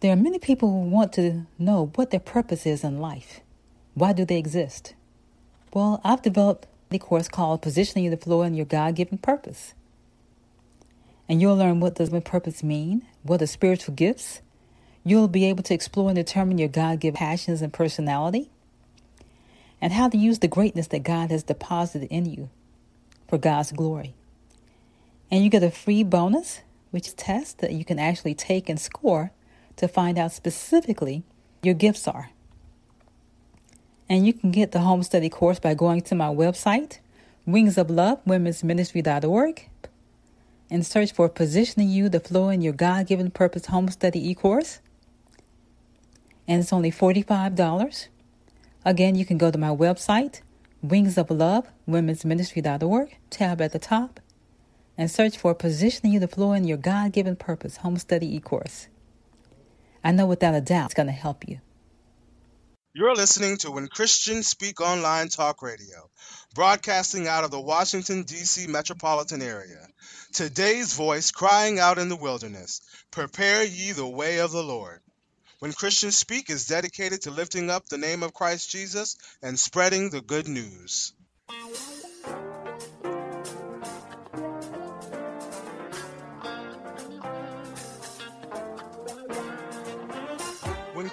There are many people who want to know what their purpose is in life. Why do they exist? Well, I've developed a course called Positioning to Flow in Your God Given Purpose. And you'll learn what does my purpose mean, what are spiritual gifts. You'll be able to explore and determine your God given passions and personality, and how to use the greatness that God has deposited in you for God's glory. And you get a free bonus, which is a test that you can actually take and score to find out specifically your gifts are. And you can get the home study course by going to my website, Wings of Love, Women's Ministry.org, and search for Positioning You to Flow in Your God Given Purpose Home Study e course. And it's only $45. Again, you can go to my website, Wings of Love, Women's Ministry.org, tab at the top, and search for Positioning You to Flow in Your God Given Purpose Home Study e course. I know without a doubt it's going to help you. You're listening to When Christians Speak Online Talk Radio, broadcasting out of the Washington, D.C. metropolitan area. Today's voice crying out in the wilderness Prepare ye the way of the Lord. When Christians Speak is dedicated to lifting up the name of Christ Jesus and spreading the good news.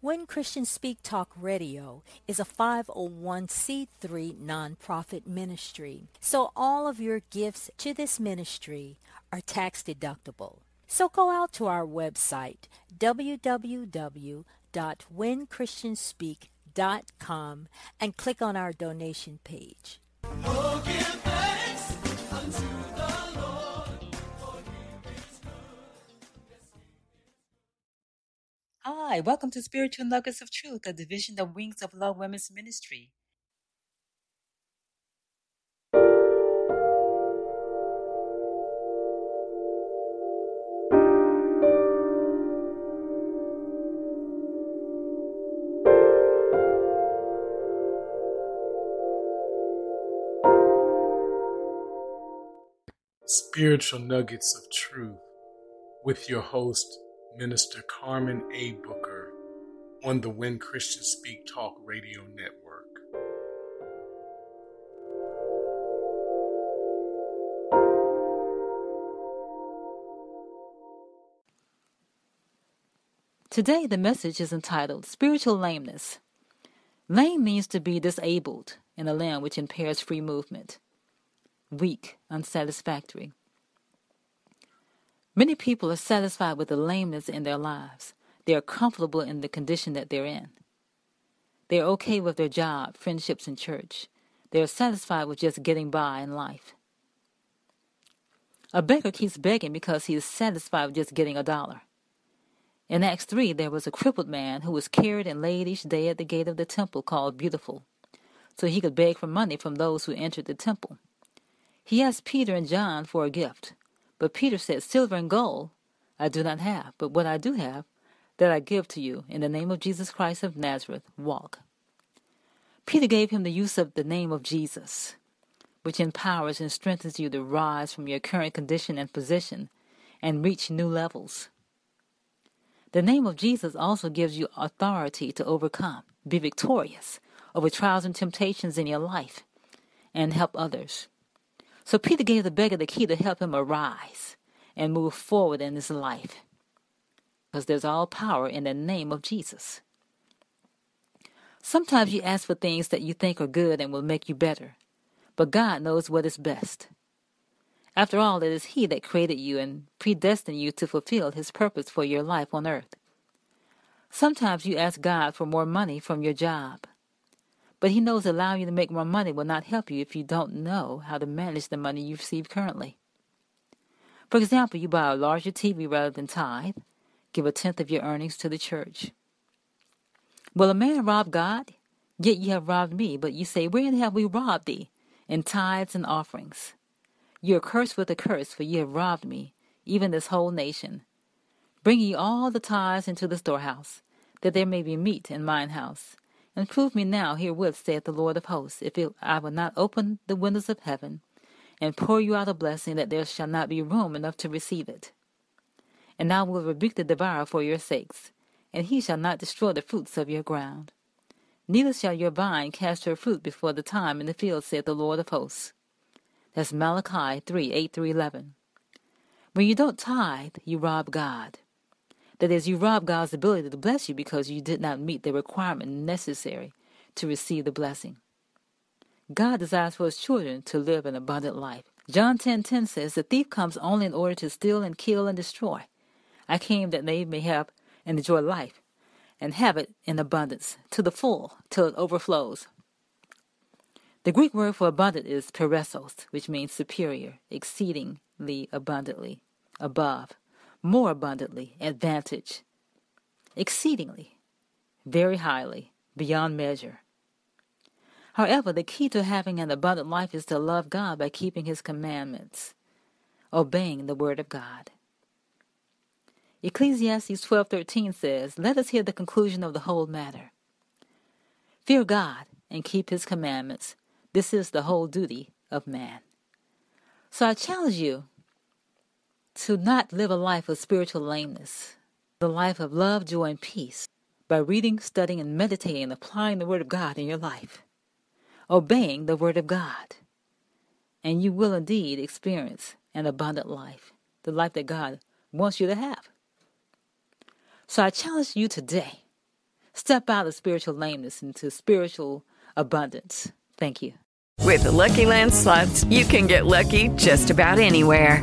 When Christians Speak Talk Radio is a 501c3 nonprofit ministry, so all of your gifts to this ministry are tax deductible. So go out to our website, www.whenchristianspeak.com, and click on our donation page. Oh, Hi, welcome to Spiritual Nuggets of Truth, a division of Wings of Love Women's Ministry. Spiritual Nuggets of Truth with your host, Minister Karmen A. Booker on the When Christians Speak Talk Radio Network. Today, the message is entitled Spiritual Lameness. Lame means to be disabled in a limb which impairs free movement, weak, unsatisfactory. Many people are satisfied with the lameness in their lives. They are comfortable in the condition that they're in. They are okay with their job, friendships, and church. They are satisfied with just getting by in life. A beggar keeps begging because he is satisfied with just getting a dollar. In Acts 3, there was a crippled man who was carried and laid each day at the gate of the temple called Beautiful, so he could beg for money from those who entered the temple. He asked Peter and John for a gift, but Peter said, Silver and gold I do not have, but what I do have, that I give to you. In the name of Jesus Christ of Nazareth, walk. Peter gave him the use of the name of Jesus, which empowers and strengthens you to rise from your current condition and position and reach new levels. The name of Jesus also gives you authority to overcome, be victorious over trials and temptations in your life, and help others. So Peter gave the beggar the key to help him arise and move forward in his life. Because there's all power in the name of Jesus. Sometimes you ask for things that you think are good and will make you better, but God knows what is best. After all, it is He that created you and predestined you to fulfill His purpose for your life on earth. Sometimes you ask God for more money from your job, but He knows allowing you to make more money will not help you if you don't know how to manage the money you receive currently. For example, you buy a larger TV rather than tithe, give a tenth of your earnings to the church. Will a man rob God? Yet ye have robbed me. But you say, Wherein have we robbed thee? In tithes and offerings. You are cursed with a curse, for ye have robbed me, even this whole nation. Bring ye all the tithes into the storehouse, that there may be meat in mine house. And prove me now herewith, saith the Lord of hosts, if it, I will not open the windows of heaven, and pour you out a blessing, that there shall not be room enough to receive it. And I will rebuke the devourer for your sakes, and he shall not destroy the fruits of your ground. Neither shall your vine cast her fruit before the time in the field, saith the Lord of hosts. That's Malachi 3 8 through 11. When you don't tithe, you rob God. That is, you rob God's ability to bless you because you did not meet the requirement necessary to receive the blessing. God desires for his children to live an abundant life. John 10:10 10, 10 says, "The thief comes only in order to steal and kill and destroy. I came that they may have and enjoy life, and have it in abundance, to the full, till it overflows." The Greek word for abundant is perissos, which means superior, exceedingly abundantly, above, more abundantly, advantage, exceedingly, very highly, beyond measure. However, the key to having an abundant life is to love God by keeping His commandments, obeying the Word of God. Ecclesiastes 12:13 says, "Let us hear the conclusion of the whole matter. Fear God and keep His commandments. This is the whole duty of man." So I challenge you to not live a life of spiritual lameness, the life of love, joy, and peace, by reading, studying, and meditating and applying the Word of God in your life obeying the Word of God. And you will indeed experience an abundant life, the life that God wants you to have. So I challenge you today step out of spiritual lameness into spiritual abundance. Thank you. With the Lucky Land slots, you can get lucky just about anywhere.